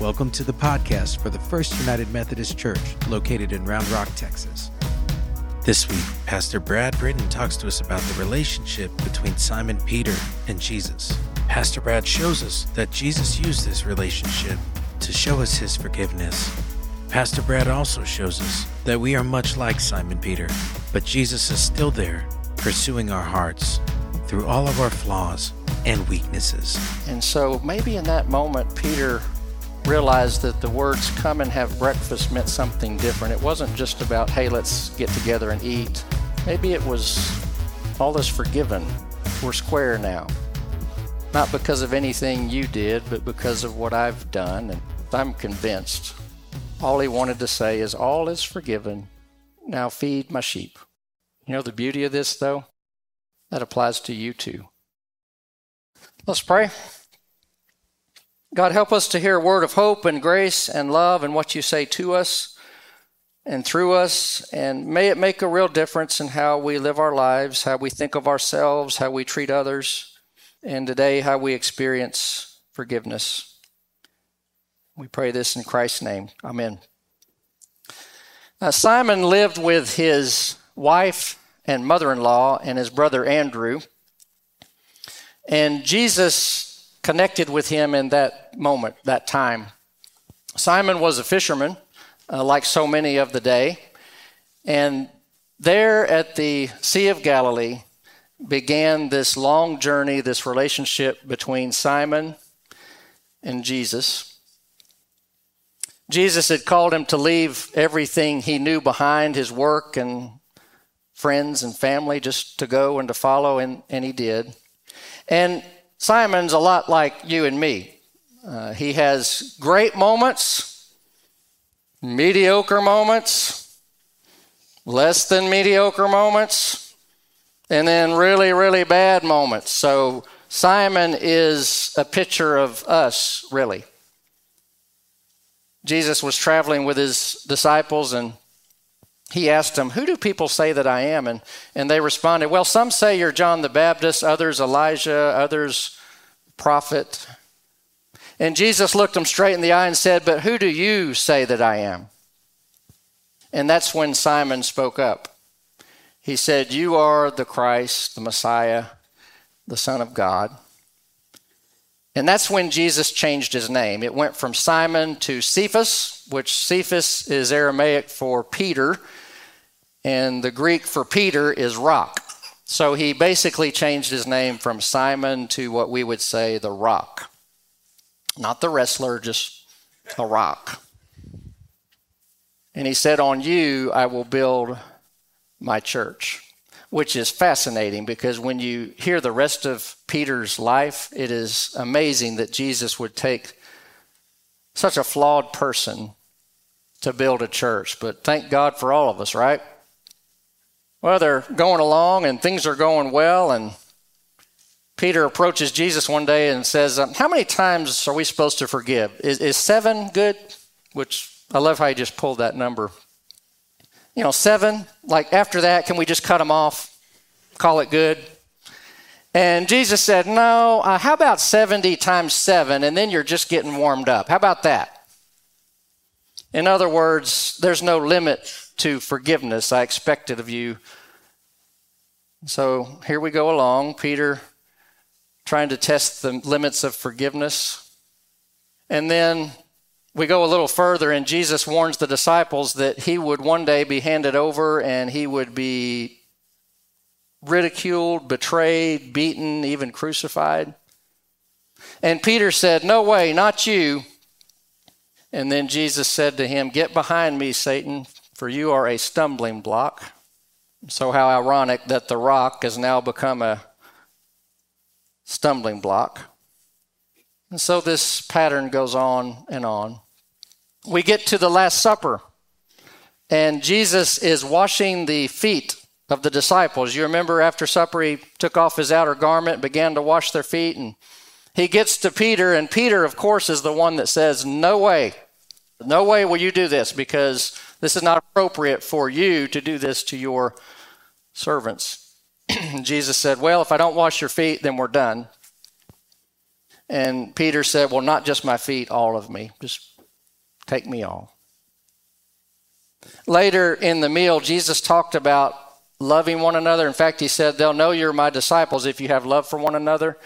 Welcome to the podcast for the First United Methodist Church located in Round Rock, Texas. This week, Pastor Brad Brittain talks to us about the relationship between Simon Peter and Jesus. Pastor Brad shows us that Jesus used this relationship to show us his forgiveness. Pastor Brad also shows us that we are much like Simon Peter, but Jesus is still there, pursuing our hearts through all of our flaws and weaknesses. And so maybe in that moment, Peter realized that the words come and have breakfast meant something different. It wasn't just about, hey, let's get together and eat. Maybe it was all is forgiven. We're square now. Not because of anything you did, but because of what I've done. And I'm convinced all he wanted to say is, all is forgiven. Now feed my sheep. You know the beauty of this, though? That applies to you too. Let's pray. God, help us to hear a word of hope and grace and love and what you say to us and through us. And may it make a real difference in how we live our lives, how we think of ourselves, how we treat others, and today how we experience forgiveness. We pray this in Christ's name. Amen. Simon lived with his wife and mother in law and his brother Andrew. And Jesus connected with him in that moment, that time. Simon was a fisherman, uh, like so many of the day. And there at the Sea of Galilee began this long journey, this relationship between Simon and Jesus. Jesus had called him to leave everything he knew behind, his work and friends and family, just to go and to follow, and, and he did. And Simon's a lot like you and me. Uh, he has great moments, mediocre moments, less than mediocre moments, and then really, really bad moments. So Simon is a picture of us, really. Jesus was traveling with his disciples and he asked them, Who do people say that I am? And, and they responded, Well, some say you're John the Baptist, others Elijah, others prophet. And Jesus looked them straight in the eye and said, But who do you say that I am? And that's when Simon spoke up. He said, You are the Christ, the Messiah, the Son of God. And that's when Jesus changed his name. It went from Simon to Cephas, which Cephas is Aramaic for Peter, and the Greek for Peter is rock. So he basically changed his name from Simon to what we would say the rock. Not the wrestler, just a rock. And he said, On you I will build my church, which is fascinating because when you hear the rest of Peter's life, it is amazing that Jesus would take such a flawed person to build a church. But thank God for all of us, right? Well, they're going along and things are going well, and Peter approaches Jesus one day and says, um, How many times are we supposed to forgive? Is, is seven good? Which I love how you just pulled that number. You know, seven, like after that, can we just cut them off, call it good? And Jesus said, No, uh, how about 70 times seven, and then you're just getting warmed up? How about that? In other words, there's no limit to forgiveness I expected of you. So here we go along, Peter trying to test the limits of forgiveness. And then we go a little further, and Jesus warns the disciples that he would one day be handed over and he would be ridiculed, betrayed, beaten, even crucified. And Peter said, No way, not you. And then Jesus said to him, Get behind me, Satan, for you are a stumbling block. So, how ironic that the rock has now become a stumbling block. And so this pattern goes on and on. We get to the Last Supper, and Jesus is washing the feet of the disciples. You remember after supper, he took off his outer garment, began to wash their feet, and he gets to Peter, and Peter, of course, is the one that says, No way, no way will you do this because this is not appropriate for you to do this to your servants. Jesus said, Well, if I don't wash your feet, then we're done. And Peter said, Well, not just my feet, all of me. Just take me all. Later in the meal, Jesus talked about loving one another. In fact, he said, They'll know you're my disciples if you have love for one another.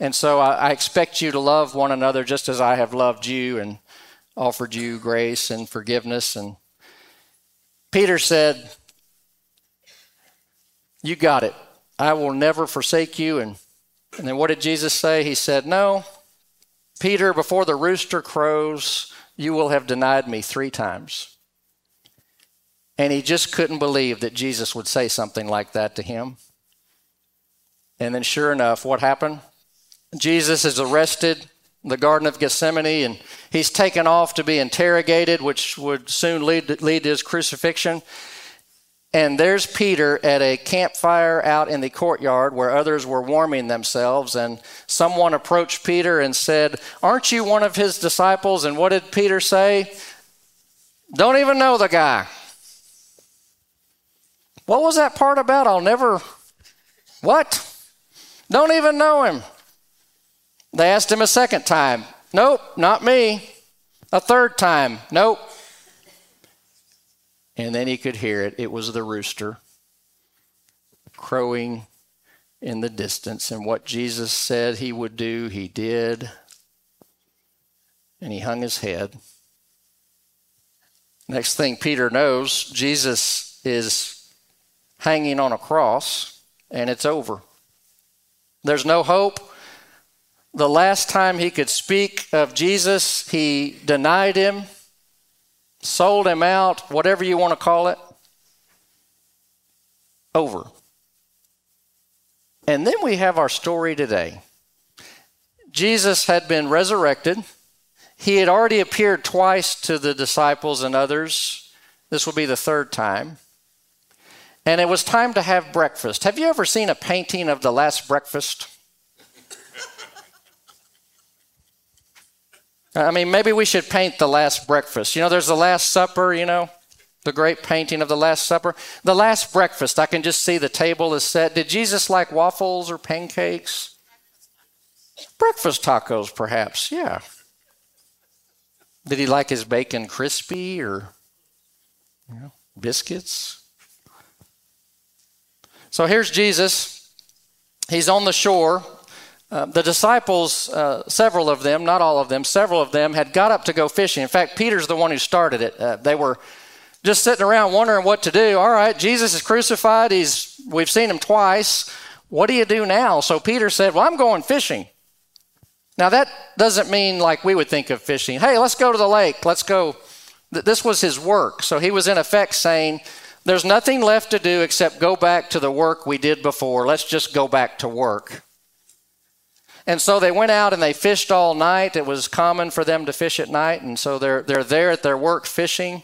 And so I, I expect you to love one another just as I have loved you and offered you grace and forgiveness. And Peter said, You got it. I will never forsake you. And, and then what did Jesus say? He said, No, Peter, before the rooster crows, you will have denied me three times. And he just couldn't believe that Jesus would say something like that to him. And then, sure enough, what happened? Jesus is arrested in the Garden of Gethsemane and he's taken off to be interrogated, which would soon lead, lead to his crucifixion. And there's Peter at a campfire out in the courtyard where others were warming themselves. And someone approached Peter and said, Aren't you one of his disciples? And what did Peter say? Don't even know the guy. What was that part about? I'll never. What? Don't even know him. They asked him a second time. Nope, not me. A third time. Nope. And then he could hear it. It was the rooster crowing in the distance. And what Jesus said he would do, he did. And he hung his head. Next thing Peter knows, Jesus is hanging on a cross, and it's over. There's no hope. The last time he could speak of Jesus, he denied him sold him out, whatever you want to call it, over. And then we have our story today. Jesus had been resurrected. He had already appeared twice to the disciples and others. This will be the third time. And it was time to have breakfast. Have you ever seen a painting of the Last Breakfast? I mean, maybe we should paint the Last Breakfast. You know, there's the Last Supper, you know, the great painting of the Last Supper. The Last Breakfast, I can just see the table is set. Did Jesus like waffles or pancakes? Breakfast tacos, perhaps, yeah. Did he like his bacon crispy or you know, biscuits? So here's Jesus. He's on the shore uh, the disciples, uh, several of them, not all of them, several of them had got up to go fishing. In fact, Peter's the one who started it. Uh, they were just sitting around wondering what to do. All right, Jesus is crucified. He's, we've seen him twice. What do you do now? So Peter said, Well, I'm going fishing. Now, that doesn't mean like we would think of fishing. Hey, let's go to the lake. Let's go. This was his work. So he was in effect saying, There's nothing left to do except go back to the work we did before. Let's just go back to work. And so they went out and they fished all night. It was common for them to fish at night. And so they're, they're there at their work fishing.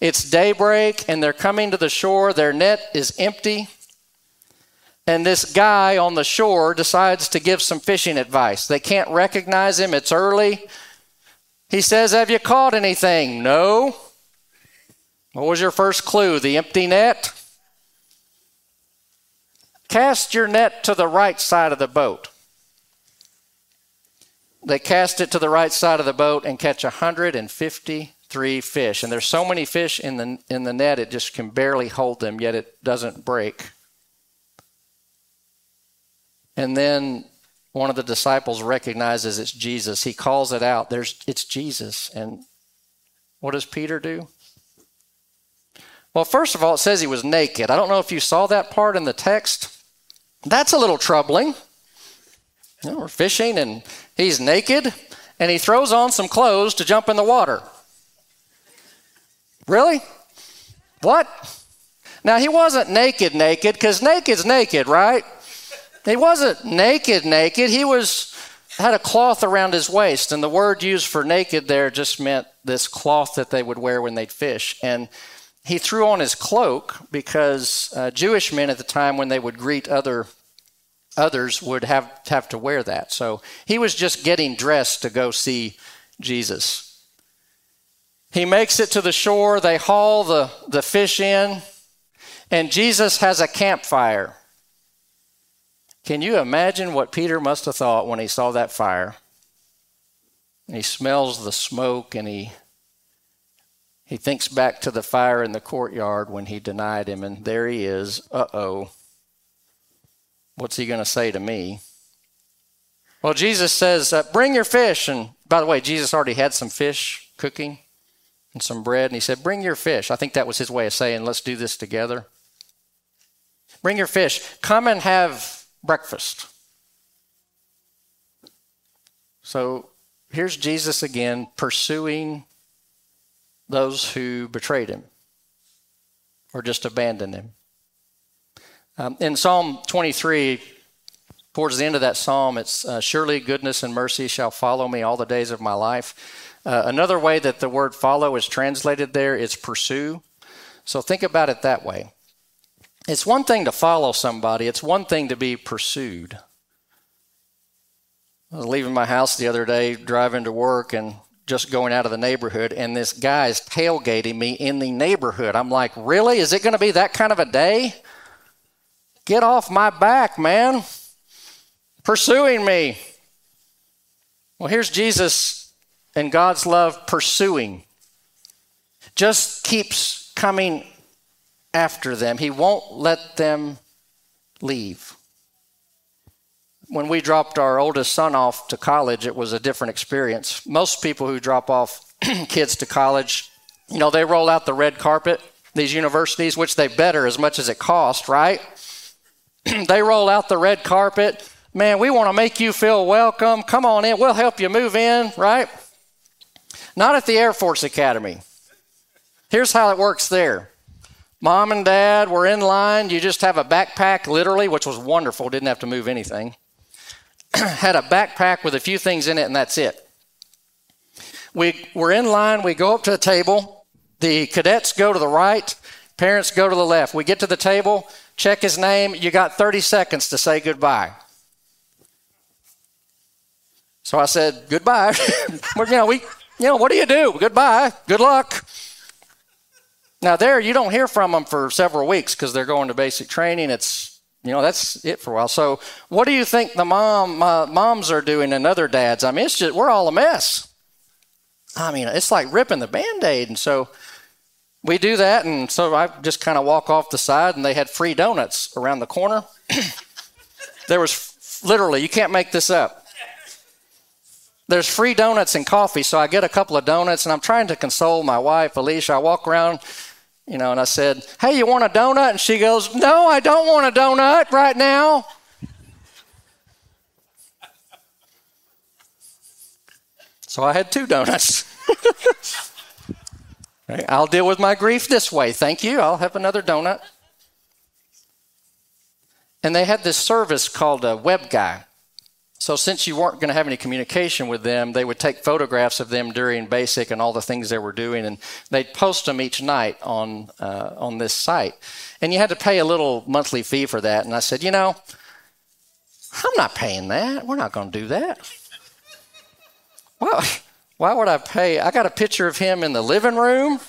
It's daybreak and they're coming to the shore. Their net is empty. And this guy on the shore decides to give some fishing advice. They can't recognize him. It's early. He says, Have you caught anything? No. What was your first clue? The empty net? Cast your net to the right side of the boat. They cast it to the right side of the boat and catch 153 fish. And there's so many fish in the, in the net, it just can barely hold them, yet it doesn't break. And then one of the disciples recognizes it's Jesus. He calls it out. There's, it's Jesus. And what does Peter do? Well, first of all, it says he was naked. I don't know if you saw that part in the text. That's a little troubling. You know, we're fishing and he's naked and he throws on some clothes to jump in the water. Really? What? Now, he wasn't naked, naked, because naked's naked, right? He wasn't naked, naked. He was had a cloth around his waist, and the word used for naked there just meant this cloth that they would wear when they'd fish. And he threw on his cloak because uh, Jewish men at the time, when they would greet other others would have, have to wear that. So he was just getting dressed to go see Jesus. He makes it to the shore, they haul the, the fish in, and Jesus has a campfire. Can you imagine what Peter must have thought when he saw that fire? And he smells the smoke and he he thinks back to the fire in the courtyard when he denied him, and there he is. Uh oh. What's he going to say to me? Well, Jesus says, uh, Bring your fish. And by the way, Jesus already had some fish cooking and some bread. And he said, Bring your fish. I think that was his way of saying, Let's do this together. Bring your fish. Come and have breakfast. So here's Jesus again pursuing those who betrayed him or just abandoned him. Um, in Psalm 23, towards the end of that psalm, it's uh, surely goodness and mercy shall follow me all the days of my life. Uh, another way that the word follow is translated there is pursue. So think about it that way. It's one thing to follow somebody, it's one thing to be pursued. I was leaving my house the other day, driving to work, and just going out of the neighborhood, and this guy is tailgating me in the neighborhood. I'm like, really? Is it going to be that kind of a day? Get off my back, man. Pursuing me. Well, here's Jesus and God's love pursuing. Just keeps coming after them. He won't let them leave when we dropped our oldest son off to college, it was a different experience. Most people who drop off kids to college, you know, they roll out the red carpet, these universities, which they better as much as it costs, right? they roll out the red carpet. Man, we want to make you feel welcome. Come on in. We'll help you move in, right? Not at the Air Force Academy. Here's how it works there. Mom and dad were in line. You just have a backpack, literally, which was wonderful. Didn't have to move anything. had a backpack with a few things in it, and that's it. We, we're in line, we go up to the table. The cadets go to the right, parents go to the left. We get to the table, check his name. You got 30 seconds to say goodbye. So I said, goodbye. you know, we, you know, what do you do? Goodbye. Good luck. Now, there, you don't hear from them for several weeks because they're going to basic training. It's you know, that's it for a while. So, what do you think the mom uh, moms are doing and other dads? I mean, it's just we're all a mess. I mean, it's like ripping the band-aid. And so we do that, and so I just kind of walk off the side, and they had free donuts around the corner. there was literally, you can't make this up. There's free donuts and coffee, so I get a couple of donuts, and I'm trying to console my wife, Alicia. I walk around you know, and I said, Hey, you want a donut? And she goes, No, I don't want a donut right now. So I had two donuts. I'll deal with my grief this way. Thank you. I'll have another donut. And they had this service called a web guy. So, since you weren't going to have any communication with them, they would take photographs of them during basic and all the things they were doing, and they'd post them each night on uh, on this site. And you had to pay a little monthly fee for that. And I said, you know, I'm not paying that. We're not going to do that. Well, why would I pay? I got a picture of him in the living room.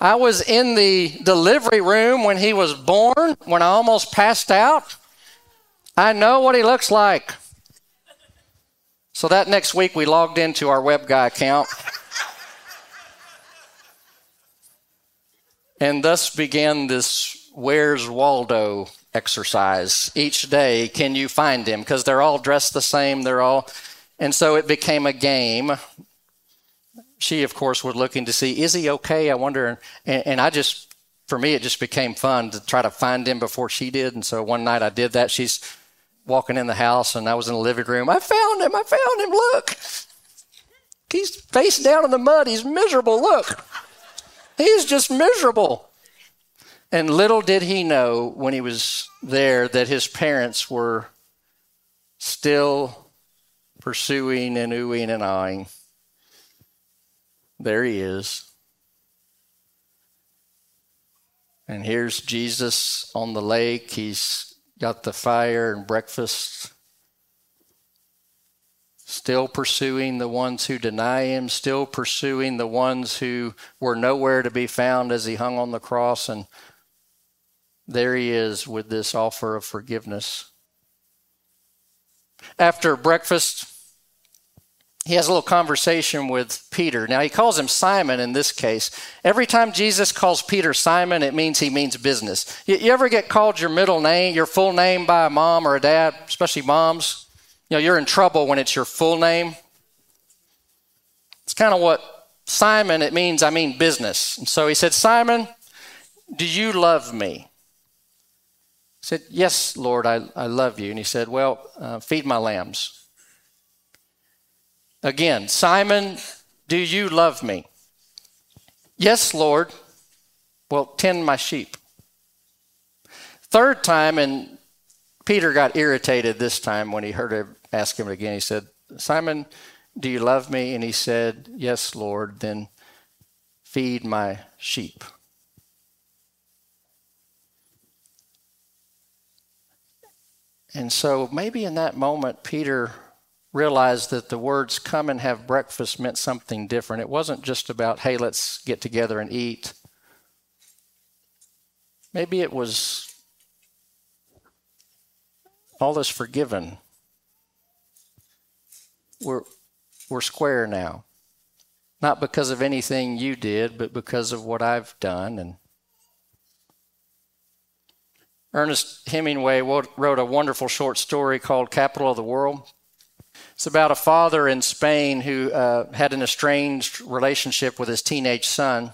I was in the delivery room when he was born, when I almost passed out. I know what he looks like. So that next week we logged into our web guy account. and thus began this Where's Waldo exercise. Each day, can you find him? Because they're all dressed the same. They're all. And so it became a game. She, of course, was looking to see, is he okay? I wonder. And, and I just, for me, it just became fun to try to find him before she did. And so one night I did that. She's walking in the house and I was in the living room. I found him. I found him. Look. He's face down in the mud. He's miserable. Look. He's just miserable. And little did he know when he was there that his parents were still pursuing and oohing and eyeing. There he is. And here's Jesus on the lake. He's got the fire and breakfast. Still pursuing the ones who deny him, still pursuing the ones who were nowhere to be found as he hung on the cross. And there he is with this offer of forgiveness. After breakfast, he has a little conversation with Peter. Now, he calls him Simon in this case. Every time Jesus calls Peter Simon, it means he means business. You, you, ever get called your middle name, your full name by a mom or a dad, especially moms? You know, you're in trouble when it's your full name. It's kind of what Simon, it means I mean business. And so he said, Simon, do you love me? He said, Yes, Lord, I, I love you. And he said, Well, uh, feed my lambs. Again, Simon, do you love me? Yes, Lord. Well, tend my sheep. Third time, and Peter got irritated this time when he heard her ask him again. He said, Simon, do you love me? And he said, Yes, Lord. Then feed my sheep. And so maybe in that moment, Peter realized that the words come and have breakfast meant something different. It wasn't just about, hey, let's get together and eat. Maybe it was all is forgiven. We're, we're square now. Not because of anything you did, but because of what I've done. And Ernest Hemingway wrote a wonderful short story called Capital of the World. It's about a father in Spain who uh, had an estranged relationship with his teenage son.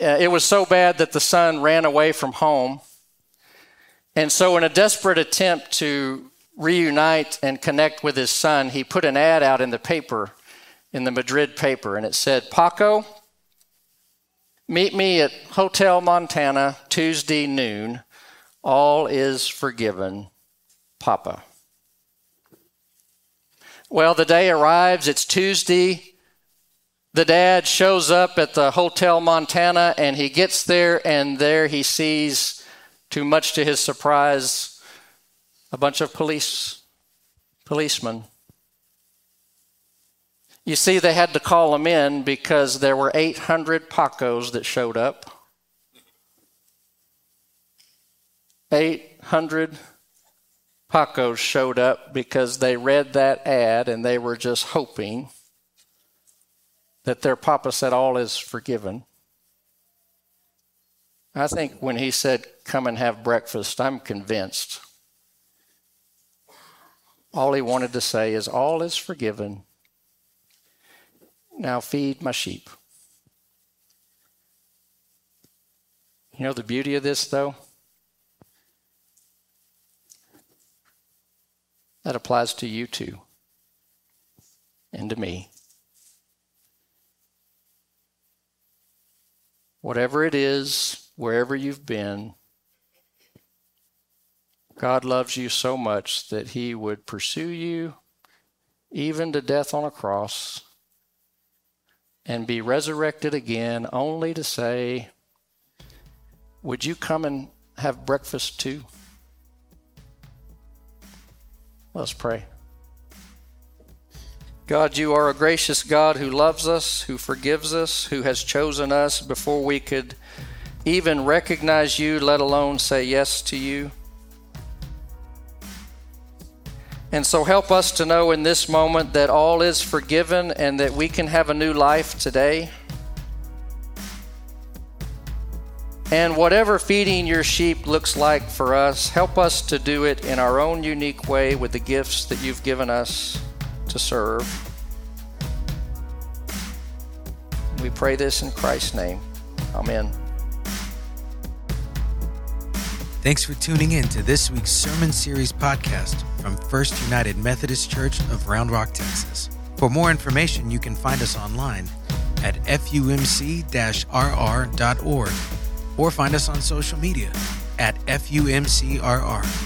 Uh, it was so bad that the son ran away from home. And so, in a desperate attempt to reunite and connect with his son, he put an ad out in the paper, in the Madrid paper, and it said, Paco, meet me at Hotel Montana Tuesday noon. All is forgiven, Papa. Well, the day arrives, it's Tuesday. The dad shows up at the Hotel Montana and he gets there, and there he sees, too much to his surprise, a bunch of police policemen. You see, they had to call them in because there were 800 Pacos that showed up. 800 Pacos showed up because they read that ad and they were just hoping that their papa said, All is forgiven. I think when he said, Come and have breakfast, I'm convinced. All he wanted to say is, All is forgiven. Now feed my sheep. You know the beauty of this, though? That applies to you too, and to me. Whatever it is, wherever you've been, God loves you so much that He would pursue you even to death on a cross and be resurrected again only to say, Would you come and have breakfast too? Let's pray. God, you are a gracious God who loves us, who forgives us, who has chosen us before we could even recognize you, let alone say yes to you. And so help us to know in this moment that all is forgiven and that we can have a new life today. And whatever feeding your sheep looks like for us, help us to do it in our own unique way with the gifts that you've given us to serve. We pray this in Christ's name. Amen. Thanks for tuning in to this week's Sermon Series podcast from First United Methodist Church of Round Rock, Texas. For more information, you can find us online at fumc rr.org or find us on social media at FUMCRR.